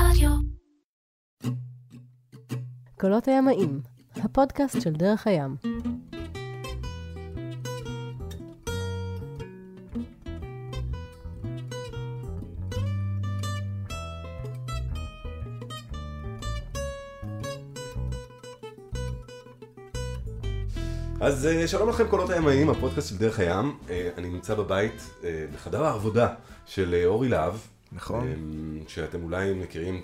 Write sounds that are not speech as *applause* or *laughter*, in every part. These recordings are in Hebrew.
רדיו. קולות הימאים, הפודקאסט של דרך הים. אז אה, שלום לכם קולות הימאים, הפודקאסט של דרך הים. אה, אני נמצא בבית, אה, בחדר העבודה של אורי להב. נכון. אה, שאתם אולי מכירים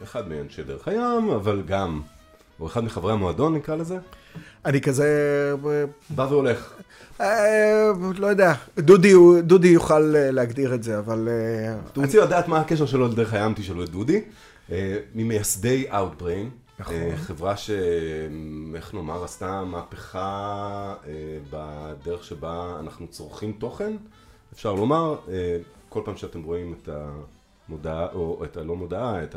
כאחד מאנשי דרך הים, אבל גם, או אחד מחברי המועדון נקרא לזה. אני כזה, בא והולך. אה, לא יודע, דודי, דודי יוכל אה, להגדיר את זה, אבל... אה, אתם רוצים לדעת מה הקשר שלו לדרך הים, תשאלו את דודי. ממייסדי Outbrain. נכון. חברה ש... איך נאמר, עשתה מהפכה בדרך שבה אנחנו צורכים תוכן, אפשר לומר. כל פעם שאתם רואים את המודעה, או את הלא מודעה, את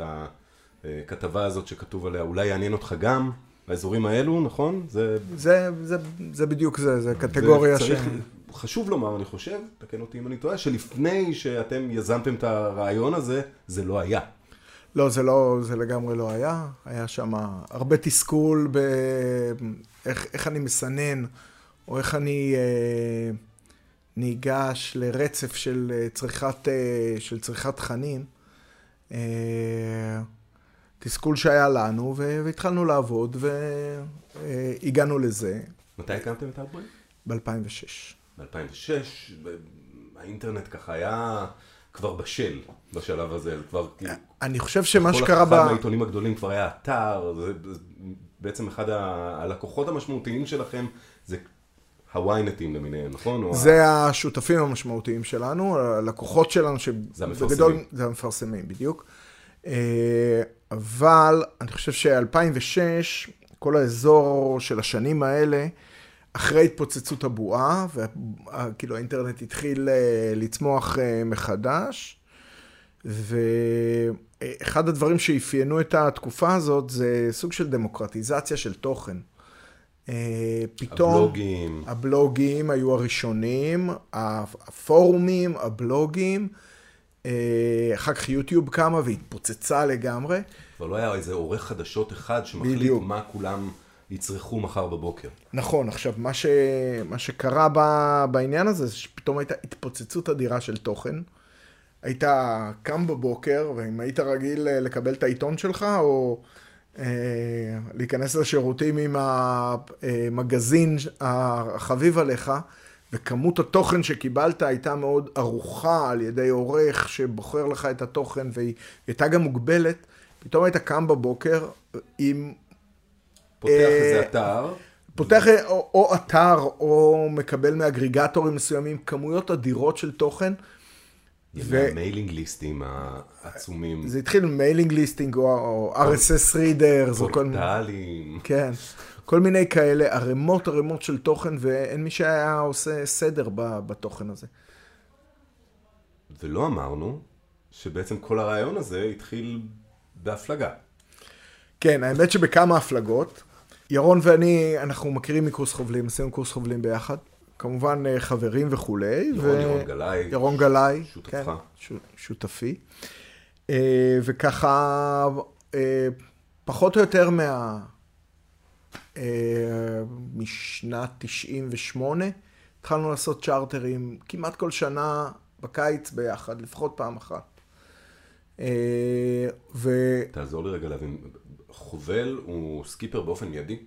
הכתבה הזאת שכתוב עליה, אולי יעניין אותך גם, באזורים האלו, נכון? זה... זה, זה, זה בדיוק זה, זה קטגוריה ש... חשוב לומר, אני חושב, תקן אותי אם אני טועה, שלפני שאתם יזמתם את הרעיון הזה, זה לא היה. לא, זה לא, זה לגמרי לא היה. היה שם הרבה תסכול ב... איך, איך אני מסנן, או איך אני אה, ניגש לרצף של אה, צריכת, אה, של צריכת תכנים. אה, תסכול שהיה לנו, והתחלנו לעבוד, והגענו לזה מתי הקמתם את Outbrain? ב-2006. ב-2006, האינטרנט ככה היה כבר בשל בשלב הזה, כבר כאילו... אני חושב שמה כל שקרה ב... אחד מהעיתונים הגדולים כבר היה אתר, זה, בעצם אחד הלקוחות המשמעותיים שלכם זה הוויינטים למיניהם, נכון? או ה- זה השותפים המשמעותיים שלנו, הלקוחות שלנו, זה. שבגדול זה המפרסמים, בדיוק. אה, אבל אני חושב ש-2006, כל האזור של השנים האלה, אחרי התפוצצות הבועה, וכאילו האינטרנט התחיל אה, לצמוח אה, מחדש, ואחד הדברים שאפיינו את התקופה הזאת זה סוג של דמוקרטיזציה של תוכן. אה, פתאום... הבלוגים, הבלוגים היו הראשונים, הפורומים, הבלוגים, אה, אחר כך יוטיוב קמה והתפוצצה לגמרי. כבר לא היה איזה עורך חדשות אחד שמחליט בדיוק. מה כולם יצרכו מחר בבוקר. נכון, עכשיו, מה, ש... מה שקרה ב... בעניין הזה, זה שפתאום הייתה התפוצצות אדירה של תוכן. היית קם בבוקר, ואם היית רגיל אה, לקבל את העיתון שלך, או להיכנס לשירותים עם המגזין החביב עליך, וכמות התוכן שקיבלת הייתה מאוד ערוכה על ידי עורך שבוחר לך את התוכן, והיא הייתה גם מוגבלת, פתאום היית קם בבוקר עם פותח אה, איזה אתר, פותח או, או אתר, או מקבל מאגריגטורים מסוימים כמויות אדירות של תוכן. ו- מה mailing list ים העצומים, זה התחיל mailing listing, או, RSS readers, או כל מיני, פורטלים, כן, כל מיני כאלה, ערימות ערימות של תוכן, ואין מי שהיה עושה סדר בתוכן הזה. ולא אמרנו שבעצם כל הרעיון הזה התחיל בהפלגה. כן, האמת שבכמה הפלגות. ירון ואני, אנחנו מכירים מקורס חובלים, עשינו קורס חובלים ביחד. כמובן אה, חברים וכולי. ירון, ירון גלאי, ירון גלאי. שותפך. כן, ש... שותפי. אה, וככה, אה, פחות או יותר מה... משנת 98, התחלנו לעשות צ'רטרים כמעט כל שנה בקיץ ביחד, לפחות פעם אחת. ו... תעזור לי רגע להבין, חובל הוא סקיפר באופן מיידי?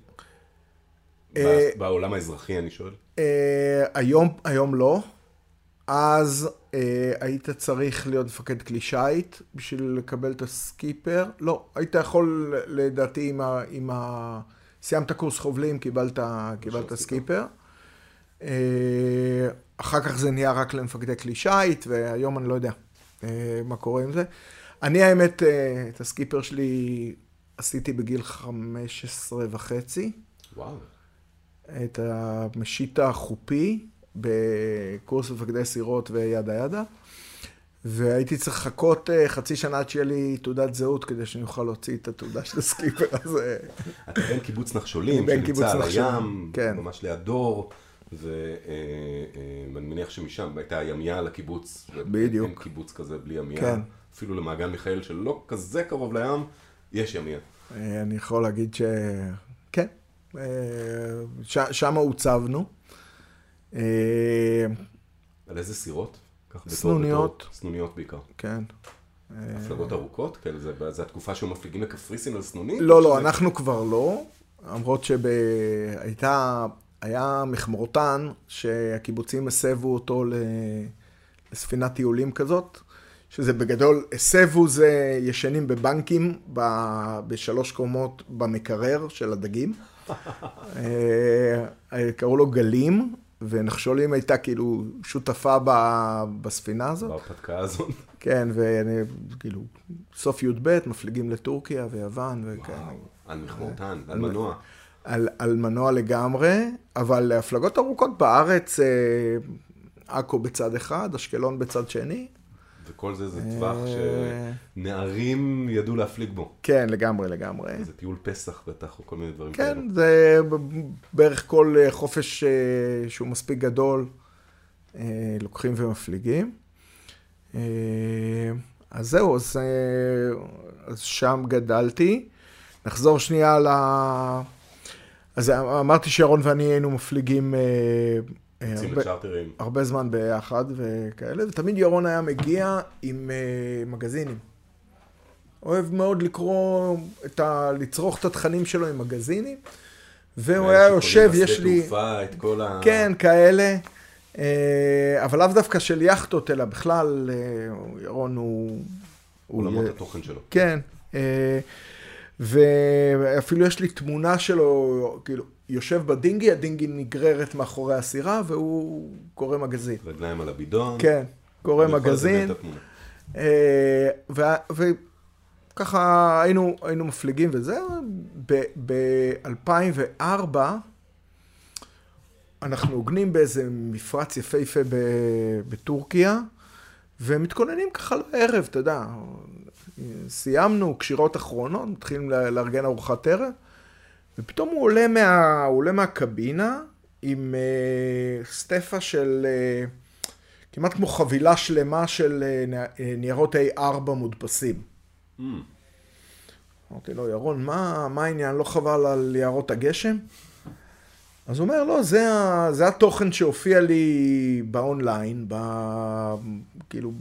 אה, בעולם האזרחי אני שואל. אה, היום, היום לא. אז אה, היית צריך להיות מפקד כלי שיט בשביל לקבל את הסקיפר. לא, היית יכול, לדעתי, עם ה... עם ה... סיימת קורס חובלים, קיבלת, קיבלת סקיפר. אה, אחר כך זה נהיה רק למפקדי כלי שיט, והיום אני לא יודע אה, מה קורה עם זה. אני, האמת, אה, את הסקיפר שלי עשיתי בגיל 15 וחצי. וואו. את המשיט החופי בקורס מפקדי סירות ו yada yada. והייתי צריך לחכות אה, חצי שנה עד שיהיה לי תעודת זהות כדי שאני אוכל להוציא את התעודה של הסקיפר הזה. אתה בן קיבוץ נחשולים, שנמצא על הים, כן. ממש ליד דור, ואני מניח שמשם הייתה ימייה לקיבוץ. בדיוק. אין קיבוץ כזה בלי ימייה. כן. אפילו למעגן מיכאל שלא כזה קרוב לים, יש ימייה. אה, אני יכול להגיד אה, ש... שם הוצבנו. אה, על איזה סירות? סנוניות. סנוניות בעיקר. כן. הפלגות ארוכות? כאלה, זה, זה התקופה שהיו מפליגים לקפריסין על סנונית? לא, לא, שזה- אנחנו כבר לא, למרות שהייתה, היה מכמורתן שהקיבוצים הסבו אותו לספינת טיולים כזאת, שזה בגדול, הסבו זה ישנים בבנקים ב- בשלוש קומות במקרר של הדגים. אה, קראו לו גלים, ונחשולים הייתה כאילו שותפה ב- בספינה הזאת. בהרפתקה הזאת. כן, וכאילו, סוף י"ב, מפליגים לטורקיה ויוון וכאלה. וואו, על מכמורתן, על מנוע. על, על מנוע לגמרי, אבל הפלגות ארוכות בארץ, אה, עכו בצד אחד, אשקלון בצד שני. וכל זה זה טווח אה. שנערים ידעו להפליג בו. כן, לגמרי, לגמרי. זה טיול פסח בטח, או כל מיני דברים כן, כאלה. זה ב- בערך כל אה, חופש אה, שהוא מספיק גדול, לוקחים ומפליגים. אז זהו, אז, אז שם גדלתי. נחזור שנייה ל... אז אמרתי שירון ואני היינו מפליגים יוצאים הרבה. הרבה זמן ביחד וכאלה, ותמיד ירון היה מגיע עם אה, מגזינים. אוהב מאוד לקרוא, את ה... לצרוך את התכנים שלו עם מגזינים, והוא היה יושב, יש לי... תעופה, את כל ה... כן, כאלה. אה, אבל לאו דווקא של יכטות, אלא בכלל, אה, ירון הוא... הוא עולמות יהיה- התוכן שלו. כן. אה, ואפילו יש לי תמונה שלו, כאילו, יושב בדינגי, הדינגי נגררת מאחורי הסירה, והוא קורא מגזין. רגליים על הבידון. כן, קורא מגזין. התמונה. אה, וככה היינו, היינו מפליגים וזה. ב-2004 אנחנו עוגנים באיזה מפרץ יפהפה בטורקיה, ומתכוננים ככה לערב, אתה יודע. סיימנו קשירות אחרונות, מתחילים לארגן ארוחת ערב, ופתאום הוא עולה, מה, הוא עולה מהקבינה עם אה, סטפה של... אה, כמעט כמו חבילה שלמה של אה, אה, ניירות A4 מודפסים. Mm, אמרתי לו, ירון, מה, מה העניין? לא חבל על יערות הגשם? אז הוא אומר, לא, זה, ה, זה התוכן שהופיע לי באונליין, ב, כאילו,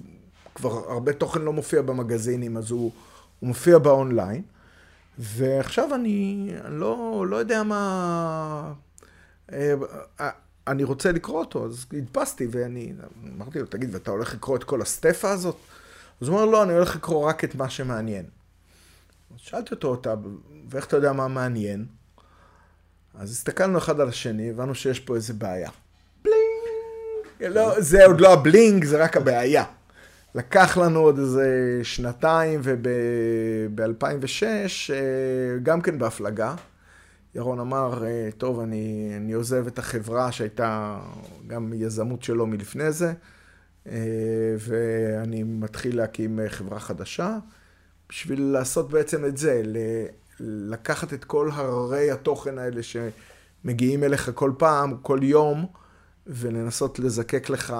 כבר הרבה תוכן לא מופיע במגזינים, אז הוא, הוא מופיע באונליין, ועכשיו אני, אני לא, לא יודע מה... אה, אה, אני רוצה לקרוא אותו, אז הדפסתי, ואני אמרתי לו, תגיד, ואתה הולך לקרוא את כל הסטפה הזאת? אז הוא אומר, לא, אני הולך לקרוא רק את מה שמעניין. אז שאלתי אותו, אתה, ואיך אתה יודע מה מעניין? אז הסתכלנו אחד על השני, הבנו שיש פה איזה בעיה. בלינג! לא, זה עוד לא הבלינג, זה רק הבעיה. לקח לנו עוד איזה שנתיים, וב-2006, גם כן בהפלגה, ירון אמר, אה, טוב, אני, אני עוזב את החברה שהייתה גם יזמות שלו מלפני זה, אה, ואני מתחיל להקים אה, חברה חדשה, בשביל לעשות בעצם את זה, לקחת את כל הררי התוכן האלה שמגיעים אליך כל פעם, כל יום, ולנסות לזקק לך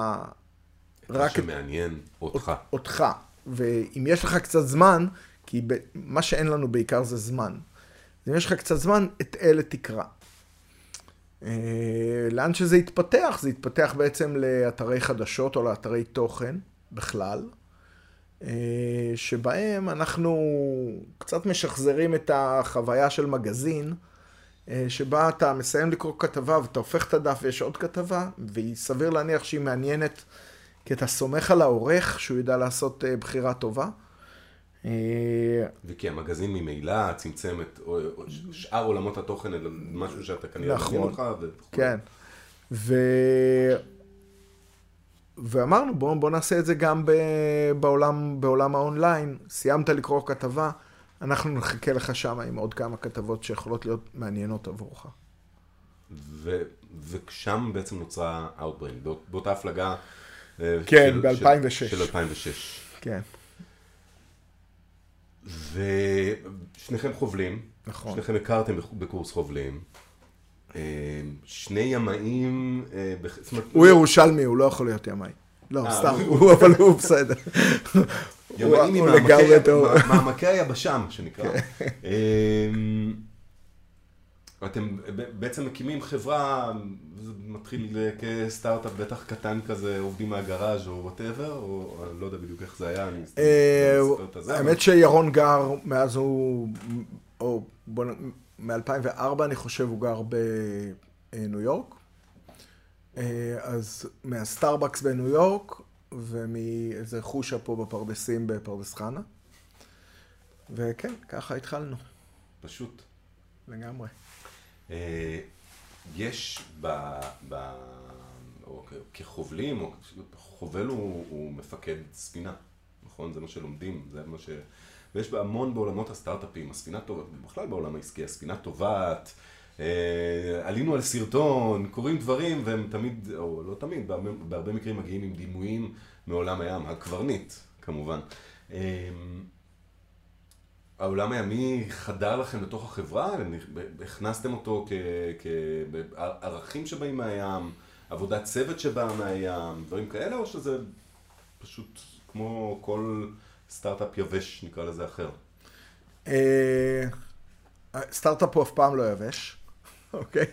רק שמעניין אותך. אותך. ואם יש לך קצת זמן, כי ב- מה שאין לנו בעיקר זה זמן. אז אם יש לך קצת זמן, את אלה תקרא. אה, לאן שזה יתפתח? זה יתפתח בעצם לאתרי חדשות או לאתרי תוכן בכלל, אה, שבהם אנחנו קצת משחזרים את החוויה של מגזין, אה, שבה אתה מסיים לקרוא כתבה ואתה הופך את הדף ויש עוד כתבה, והיא סביר להניח שהיא מעניינת, כי אתה סומך על העורך שהוא ידע לעשות אה, בחירה טובה. אה, וכי המגזין ממילא צמצם את שאר עולמות התוכן אל משהו שאתה כנראה נכון. אותך. כן. ו... ואמרנו, בואו בוא נעשה את זה גם ב... בעולם, בעולם האונליין. סיימת לקרוא כתבה, אנחנו נחכה לך שם עם עוד כמה כתבות שיכולות להיות מעניינות עבורך. ו- ושם בעצם נוצרה Outbrain, באות- באותה הפלגה. אה, כן, של- ב-2006. של- של 2006. כן, ושניכם חובלים. נכון. שניכם הכרתם בק- בקורס חובלים. אה, שני ימאים, אה, הוא ירושלמי, הוא לא יכול להיות ימאי. לא, סתם, הוא- אבל הוא בסדר. ימאים ממעמקי- היבשה, מה שנקרא. אתם בעצם מקימים חברה, זה מתחיל כסטארט-אפ בטח קטן כזה, עובדים מהגראז' או whatever, או לא יודע בדיוק איך זה היה, אני מסתכל אה, מספר את אבל- האמת שירון גר, מאז הוא, או בוא נ... מ-2004 אני חושב הוא גר בניו יורק. אה, אז מהסטארבקס בניו יורק, ומאיזה חושה פה בפרדסים בפרדס חנה. וכן, ככה התחלנו, פשוט. לגמרי. אה, יש ב... ב... או כחובלים, או חובל הוא, הוא מפקד ספינה, נכון? זה מה שלומדים, זה מה ש... ויש בהמון בעולמות הסטארט-אפים, הספינה טובה, בכלל בעולם העסקי, הספינה טובעת, אה, עלינו על סרטון, קורים דברים, והם תמיד, או לא תמיד, בהרבה, בהרבה מקרים מגיעים עם דימויים מעולם הים, הקברניט, כמובן. אה, העולם הימי חדר לכם לתוך החברה? הכנסתם אותו כערכים שבאים מהים, עבודת צוות שבאה מהים, דברים כאלה, או שזה פשוט כמו כל סטארט-אפ יבש, נקרא לזה אחר? אה, סטארט-אפ הוא אף פעם לא יבש, *laughs* אוקיי?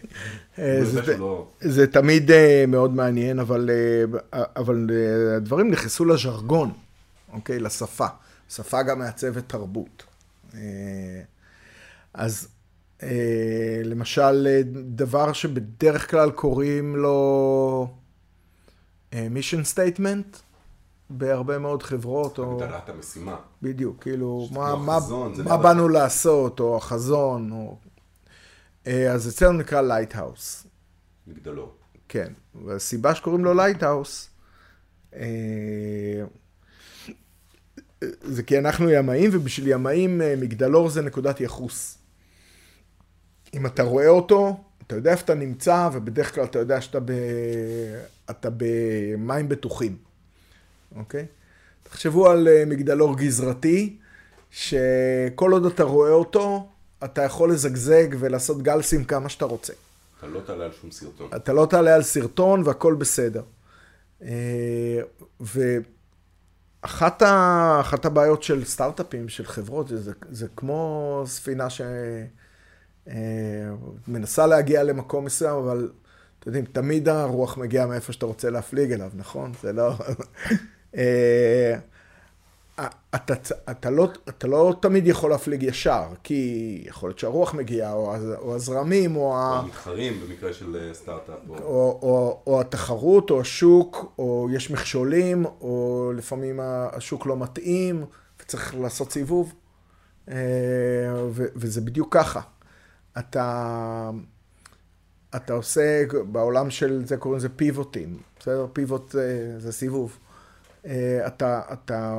אה, זה- לא... זה תמיד uh, מאוד מעניין, אבל, הדברים נכנסו לז'רגון, אוקיי? לשפה. שפה גם מעצבת תרבות. Uh, אז אה, למשל, אה, דבר שבדרך כלל קוראים לו mission statement, בהרבה מאוד חברות, או... הגדרת המשימה. בדיוק, כאילו, מה, מה, החזון, זה מה באנו לעשות, או החזון, או... אה, אז אצלנו נקרא lighthouse, מגדלור. כן. והסיבה שקוראים לו lighthouse, אה, זה כי אנחנו ימאים, ובשביל ימאים אה, מגדלור זה נקודת יחוס. אם אתה רואה אותו, אתה יודע איפה אתה נמצא, ובדרך כלל אתה יודע שאתה ב... אתה במים בטוחים, אוקיי? תחשבו על אה, מגדלור גזרתי, שכל עוד אתה רואה אותו, אתה יכול לזגזג ולעשות גלסים כמה שאתה רוצה. אתה לא תעלה על שום סרטון. אתה לא תעלה על סרטון והכל בסדר. אה, ואחת ה... אחת הבעיות של סטארט-אפים, של חברות, זה, זה כמו ספינה שמנסה להגיע למקום מסוים, אבל אתם יודעים, תמיד הרוח מגיעה מאיפה שאתה רוצה להפליג אליו, נכון? זה לא... *laughs* אה, אתה, אתה, לא, אתה לא תמיד יכול להפליג ישר, כי יכול להיות שהרוח מגיעה, או, או הזרמים, או, או המתחרים במקרה של אה, סטארט-אפ. או- או, או, או התחרות, או השוק, או יש מכשולים, או לפעמים השוק לא מתאים, וצריך לעשות סיבוב. אה, ו, וזה בדיוק ככה. אתה, אתה עושה, בעולם של זה קוראים לזה פיבוטים, בסדר? פיבוט זה, זה סיבוב. אה, אתה, אתה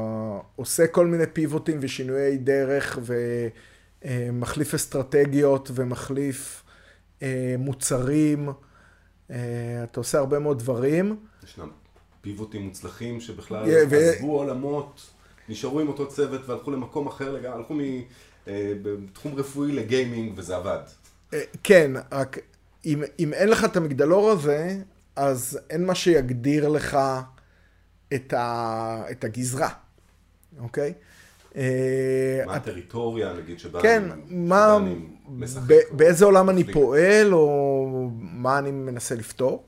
עושה כל מיני פיבוטים ושינויי דרך ומחליף אסטרטגיות ומחליף אה, מוצרים. אה, אתה עושה הרבה מאוד דברים. ישנם פיבוטים מוצלחים שבכלל ו- עזבו עולמות, נשארו עם אותו צוות והלכו למקום אחר לגמרי, הלכו מתחום רפואי לגיימינג וזה עבד. אה, כן, רק אם, אם אין לך את המגדלור הזה, אז אין מה שיגדיר לך את, ה, את הגזרה, אוקיי? אה, מה הטריטוריה נגיד שבה כן, אני, מה, שבה אני משחק. ב, באיזה עולם אני. פועל, או מה אני מנסה לפתור.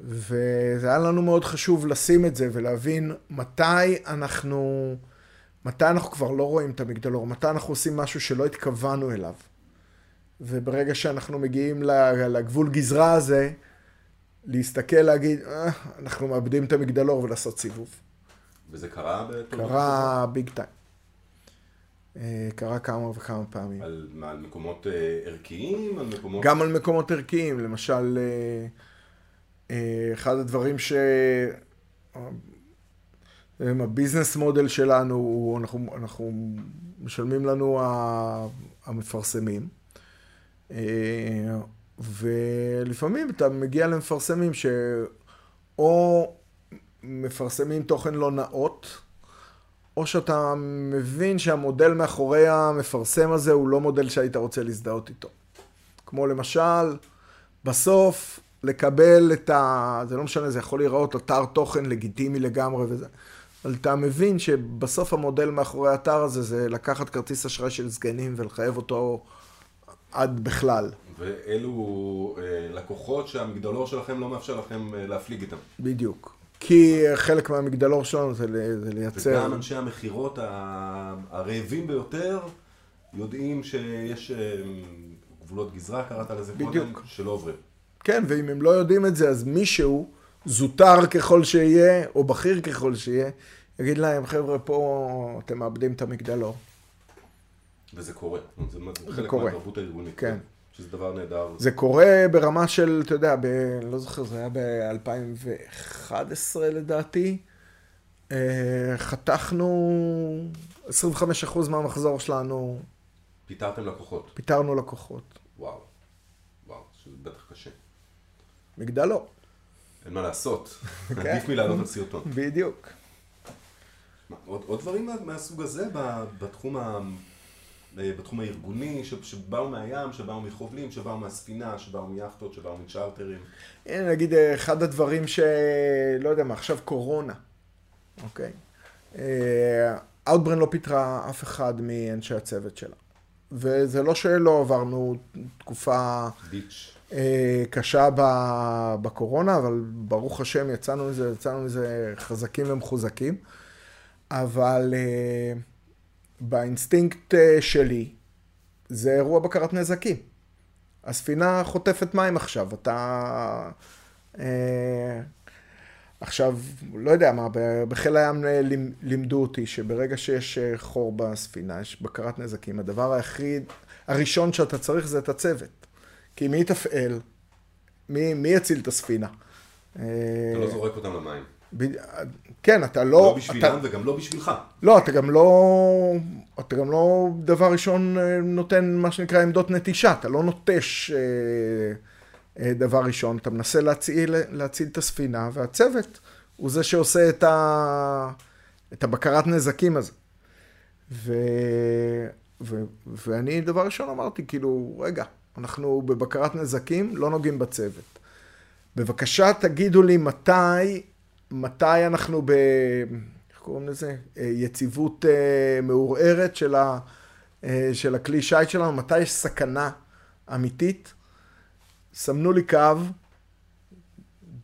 וזה היה לנו מאוד חשוב לשים את זה ולהבין מתי אנחנו, מתי אנחנו כבר לא רואים את המגדלור, מתי אנחנו עושים משהו שלא התכוונו אליו. וברגע שאנחנו מגיעים לגבול גזרה הזה, להסתכל, להגיד, אה, אנחנו מאבדים את המגדלור ולעשות סיבוב. וזה קרה קרה ביג טיים. אה, קרה כמה וכמה פעמים. על, מה, על מקומות אה, ערכיים, על מקומות... גם על מקומות ערכיים, למשל, אה, אחד הדברים ש... הביזנס מודל שלנו, הוא- אנחנו, אנחנו משלמים לנו המפרסמים. ולפעמים אתה מגיע למפרסמים שאו מפרסמים תוכן לא נאות, או שאתה מבין שהמודל מאחורי המפרסם הזה הוא לא מודל שהיית רוצה להזדהות איתו. כמו למשל, בסוף לקבל את ה... זה לא משנה, זה יכול להיראות אתר תוכן לגיטימי לגמרי וזה. אבל אתה מבין שבסוף המודל מאחורי האתר הזה זה לקחת כרטיס אשראי של סגנים ולחייב אותו עד בכלל. ואלו אה, לקוחות שהמגדלור שלכם לא מאפשר לכם אה, להפליג איתם. בדיוק. כי חלק מהמגדלור שלנו זה, זה לייצר... וגם אנשי המכירות הרעבים ביותר יודעים שיש אה, גבולות גזרה, קראת לזה קודם, בדיוק. שלא עוברים. כן, ואם הם לא יודעים את זה, אז מישהו, זוטר ככל שיהיה, או בכיר ככל שיהיה, יגיד להם, חבר'ה, פה אתם מאבדים את המגדלור. וזה קורה. זה חלק קורה. מהתרבות הארגונית. כן. שזה דבר נהדר. זה קורה ברמה של, אתה יודע, ב... לא זוכר, זה היה ב-2011 לדעתי. אה, חתכנו 25% מהמחזור שלנו, פיטרתם לקוחות. פיטרנו לקוחות. וואו. וואו, שזה בטח קשה. מגדלור, אין מה לעשות. *laughs* כן. עדיף מלעלות על סרטון. בדיוק. מה, עוד, עוד דברים מה- מהסוג הזה בתחום, ה, בתחום הארגוני, שבאו מהים, שבאו מחובלים, שבאו מהספינה, שבאו מיאכטות, שבאו מצ'רטרים. הנה נגיד אה, אחד הדברים ש... לא יודע מה, עכשיו קורונה, אוקיי? אאוטברן לא פיטרה אף אחד מאנשי הצוות שלה. וזה לא שלא עברנו תקופה ביץ'. אה, קשה בקורונה, אבל ברוך השם יצאנו מזה, יצאנו מזה חזקים ומחוזקים. אבל אה, באינסטינקט אה, שלי, זה אירוע בקרת נזקים. הספינה חוטפת מים עכשיו, אתה... אה, עכשיו, לא יודע מה, בחיל הים אה, לימ- לימדו אותי שברגע שיש אה, חור בספינה, יש בקרת נזקים, הדבר היחיד, הראשון שאתה צריך זה את הצוות. כי מי יתפעל? מי, מי יציל את הספינה? אתה לא זורק אותם למים. ב- כן, אתה לא... לא אתה, בשבילם וגם לא בשבילך. לא, אתה גם לא... אתה גם לא, דבר ראשון, אה, נותן מה שנקרא עמדות נטישה. אתה לא נוטש אה, אה, דבר ראשון. אתה מנסה להציל, להציל את הספינה, והצוות הוא זה שעושה את, ה, את הבקרת נזקים הזה. ו, ו, ואני דבר ראשון אמרתי, כאילו, רגע, אנחנו בבקרת נזקים, לא נוגעים בצוות. בבקשה תגידו לי מתי, מתי אנחנו ב... איך קוראים לזה? אה, יציבות אה, מעורערת של, ה, אה, של הכלי שיט שלנו, מתי יש סכנה אמיתית. סמנו לי קו,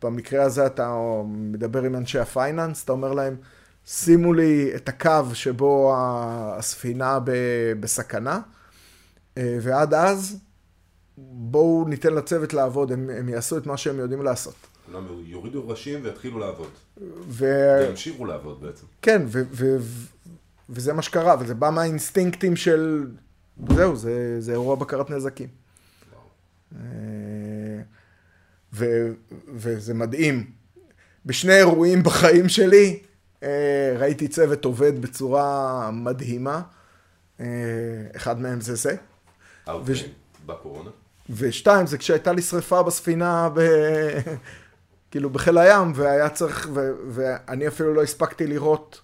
במקרה הזה אתה מדבר עם אנשי הפייננס, אתה אומר להם, שימו לי את הקו שבו הספינה ב- בסכנה, ועד אז בואו ניתן לצוות לעבוד, הם, הם יעשו את מה שהם יודעים לעשות. כולם יורידו ראשים ויתחילו לעבוד. ו... וימשיכו לעבוד בעצם. כן, ו- ו- ו- וזה מה שקרה, וזה בא מהאינסטינקטים של... זהו, זה, זה אירוע בקרת נזקים. אה, ו- וזה מדהים. בשני אירועים בחיים שלי, אה, ראיתי צוות עובד בצורה מדהימה. אה, אחד מהם זה זה. אאוטבריין בקורונה. ושתיים, זה כשהייתה לי שריפה בספינה, ב... כאילו בחיל הים, והיה צריך, ו... ואני אפילו לא הספקתי לראות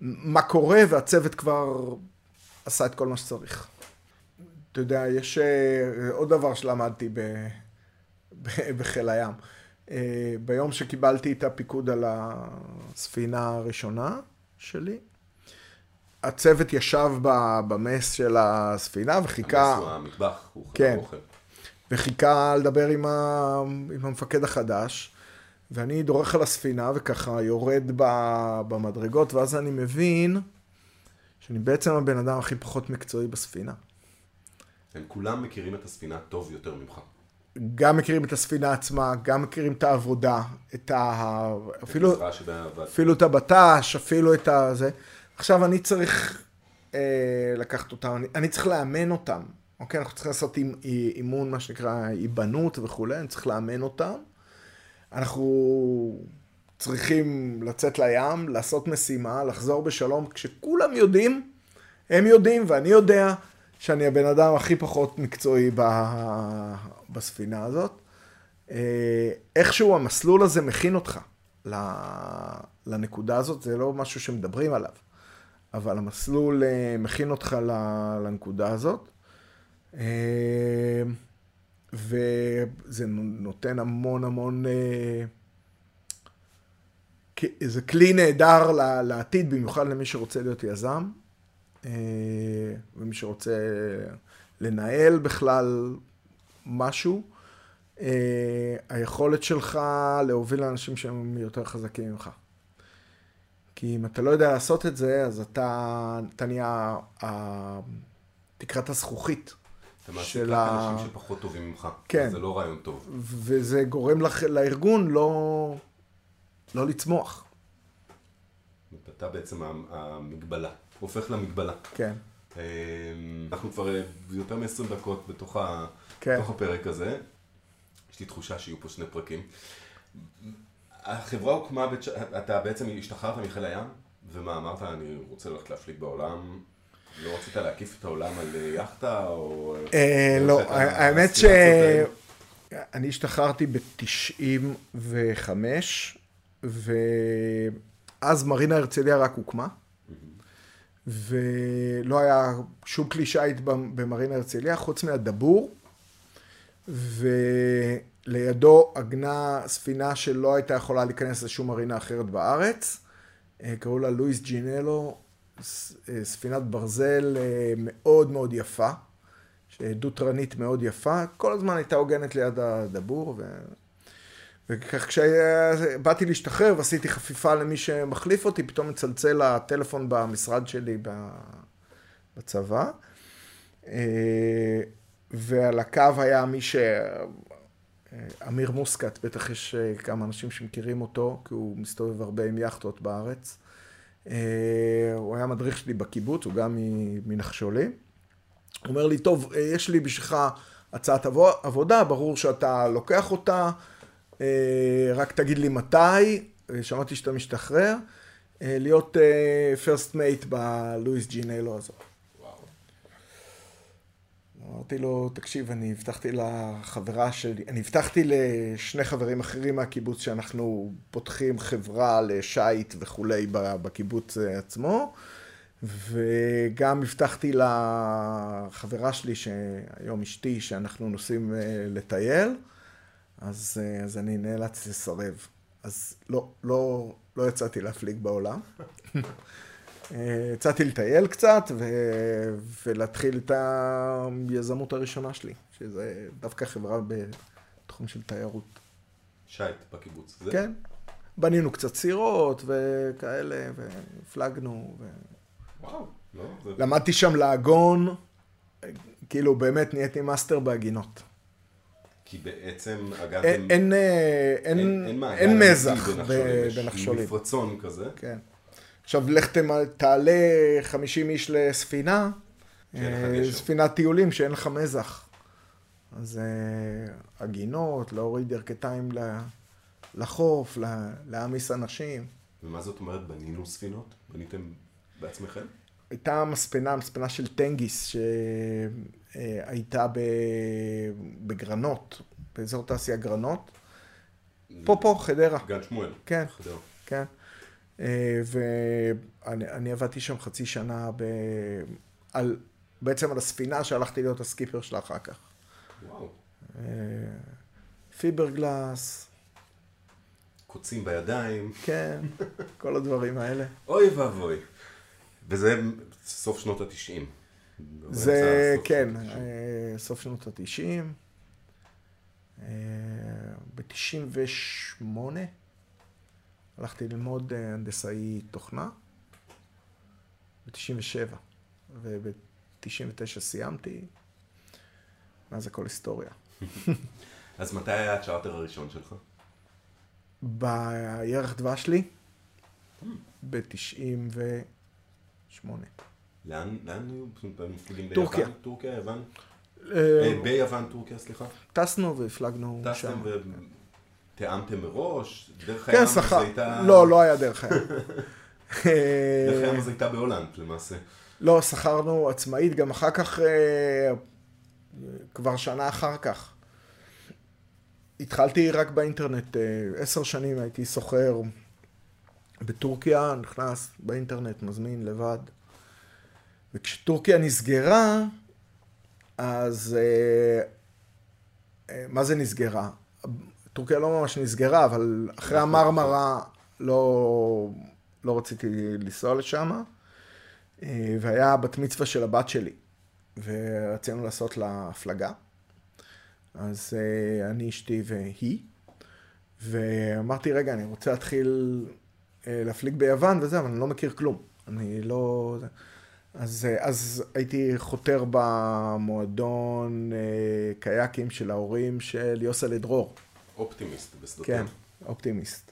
מה קורה, והצוות כבר עשה את כל מה שצריך. אתה יודע, יש אה, עוד דבר שלמדתי ב... ב... בחיל הים. אה, ביום שקיבלתי את הפיקוד על הספינה הראשונה שלי, הצוות ישב במס של הספינה וחיכה... המס הוא המטבח, הוא חלק כן. אוכל. וחיכה לדבר עם, ה... עם המפקד החדש, ואני דורך על הספינה וככה יורד ב... במדרגות, ואז אני מבין שאני בעצם הבן אדם הכי פחות מקצועי בספינה. הם כולם מכירים את הספינה טוב יותר ממך. גם מכירים את הספינה עצמה, גם מכירים את העבודה, את ה... אפילו, אפילו את הבט"ש, אפילו את הזה. עכשיו אני צריך אה, לקחת אותם, אני, אני צריך לאמן אותם. אוקיי, אנחנו צריכים לעשות אימ, אימון, מה שנקרא היבנות וכולי, אני צריך לאמן אותם. אנחנו צריכים לצאת לים, לעשות משימה, לחזור בשלום, כשכולם יודעים, הם יודעים ואני יודע שאני הבן אדם הכי פחות מקצועי ב, בספינה הזאת. אה, איכשהו המסלול הזה מכין אותך לנקודה הזאת, זה לא משהו שמדברים עליו, אבל המסלול אה, מכין אותך לנקודה הזאת. אה, וזה נותן המון המון... אה, זה כלי נהדר לעתיד, במיוחד למי שרוצה להיות יזם, אה, ומי שרוצה לנהל בכלל משהו. היכולת שלך להוביל לאנשים שהם יותר חזקים ממך. כי אם אתה לא יודע לעשות את זה, אז אתה, אתה נהיה תקרת הזכוכית. אתה מעסיק רק ה... אנשים שפחות טובים ממך. כן. זה לא רעיון טוב. וזה גורם לך, לארגון לא, לא לצמוח. אתה בעצם המגבלה, הופך למגבלה. כן. אמ, אנחנו כבר אה, יותר מ-20 דקות בתוך, ה... כן. בתוך הפרק הזה. יש לי תחושה שיהיו פה שני פרקים. החברה הוקמה, בצ... אתה בעצם השתחררת מחיל הים, ומה אמרת, אני רוצה ללכת להפליג בעולם, לא רצית להקיף את העולם על יאכטה, או... אה, לא, האמת ש... אני השתחררתי ב-95, ואז מרינה הרצליה רק הוקמה, ולא היה שום כלי שיט במרינה הרצליה, חוץ מהדבור, ולידו עגנה ספינה שלא הייתה יכולה להיכנס לשום מרינה אחרת בארץ, אה, קראו לה לואיס ג'ינלו, אה, ספינת ברזל אה, מאוד מאוד יפה, דו-תרנית מאוד יפה, כל הזמן הייתה הוגנת ליד הדבור, ו... וכך כשבאתי להשתחרר ועשיתי חפיפה למי שמחליף אותי, פתאום מצלצל הטלפון במשרד שלי בצבא, אה, ועל הקו היה מי ש... אמיר מוסקת, בטח יש כמה אנשים שמכירים אותו, כי הוא מסתובב הרבה עם יאכטות בארץ. אה, הוא היה מדריך שלי בקיבוץ, הוא גם מנחשולי. הוא אומר לי, טוב, אה, יש לי בשבילך הצעת עבודה, ברור שאתה לוקח אותה, אה, רק תגיד לי מתי, שמעתי שאתה משתחרר, להיות פרסט מייט בלואיס ג'ינלו הזאת. אמרתי לו, תקשיב, אני הבטחתי לחברה שלי, אני הבטחתי לשני חברים אחרים מהקיבוץ שאנחנו פותחים חברה לשייט וכולי בקיבוץ עצמו, וגם הבטחתי לחברה שלי, שהיום אשתי, שאנחנו נוסעים אה, לטייל, אז, אה, אז אני נאלץ לסרב. אז לא, לא, לא יצאתי להפליג בעולם. *laughs* יצאתי לטייל קצת ו... ולהתחיל את היזמות הראשונה שלי, שזה דווקא חברה בתחום של תיירות. שייט בקיבוץ. זה? כן. בנינו קצת סירות וכאלה, והפלגנו. ו... וואו, לא, זה... למדתי שם לעגון, כאילו באמת נהייתי מאסטר בעגינות. כי בעצם אגב... אין, אין, אה, אין, אין, אין, אין מזח בנחשולים. מפרצון כזה. כן. עכשיו, לך תעלה 50 איש לספינה, אה, ספינת טיולים שאין לך מזח. אז אה, עגינות, להוריד ירכתיים לחוף, להעמיס אנשים. ומה זאת אומרת בנינו ספינות? בניתם בעצמכם? הייתה מספנה, מספנה של טנגיס, שהייתה בגרנות, באזור תעשייה גרנות. פה, פה, חדרה. גן שמואל. כן, חדרה. כן. אה, ואני עבדתי שם חצי שנה ב... על, בעצם על הספינה שהלכתי להיות הסקיפר שלה אחר כך. וואו. אה, פיברגלס. קוצים בידיים. כן, *laughs* כל הדברים האלה. אוי ואבוי. וזה סוף שנות התשעים. זה, כן, אה, סוף שנות התשעים. בתשעים ושמונה. הלכתי ללמוד אה, הנדסאי תוכנה ב-97, וב-99 סיימתי, מאז הכל היסטוריה. *laughs* אז מתי היה הצ'ארטר הראשון שלך? בירח דבש לי, ב-98. לאן, היו? טורקיה. טורקיה, יוון? אה, ביוון, טורקיה, סליחה. טסנו והפלגנו שם. טסתם תיאמתם מראש? דרך כן, הים שכר. זה הייתה... לא, לא היה דרך הים. *laughs* דרך הים זה הייתה בהולנד למעשה. לא, שכרנו עצמאית, גם אחר כך, אה, כבר שנה אחר כך. התחלתי רק באינטרנט, אה, עשר שנים הייתי סוחר בטורקיה, נכנס באינטרנט, מזמין לבד. וכשטורקיה נסגרה, אז אה, אה, מה זה נסגרה? טורקיה לא ממש נסגרה, אבל אחרי המרמרה לא, לא רציתי לנסוע לשם, אה, והיה בת מצווה של הבת שלי, ורצינו לעשות לה הפלגה. אז אה, אני, אשתי והיא, ואמרתי, רגע, אני רוצה להתחיל אה, להפליג ביוון וזה, אבל אני לא מכיר כלום. אני לא... אז, אז הייתי חותר במועדון קייקים של ההורים של יוסלה דרור. אופטימיסט בשדות. כן, אופטימיסט.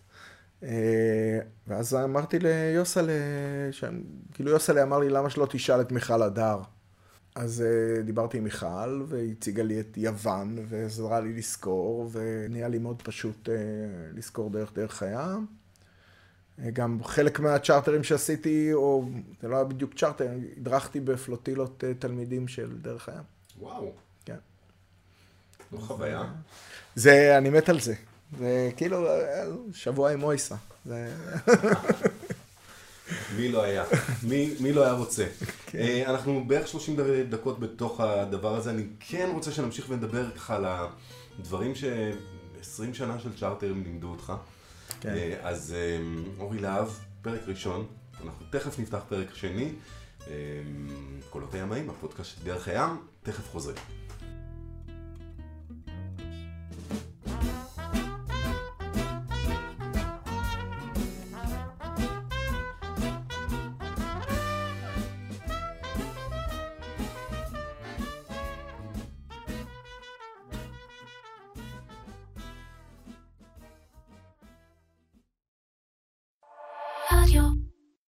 ואז אמרתי ליוסלה, כאילו יוסלה אמר לי, למה שלא תשאל את מיכל הדר? אז uh, דיברתי עם מיכל, והיא הציגה לי את יוון, ועזרה לי לזכור, ונהיה לי מאוד פשוט לזכור דרך דרך הים. גם חלק מהצ'רטרים שעשיתי, או זה לא היה בדיוק צ'רטר, הדרכתי בפלוטילות תלמידים של דרך הים. וואו. כן. זו חוויה. זה, אני מת על זה. זה כאילו שבוע עם מויסה. זה... *laughs* מי לא היה? מי, מי לא היה רוצה? כן. אה, אנחנו בערך 30 דקות בתוך הדבר הזה. אני כן רוצה שנמשיך ונדבר איתך על הדברים ש-20 שנה של צ'ארטרים לימדו אותך. כן. אה, אז אה, אורי להב, פרק ראשון, אנחנו תכף נפתח פרק שני. קולות הימאים, הפודקאסט דרך הים, תכף חוזרים.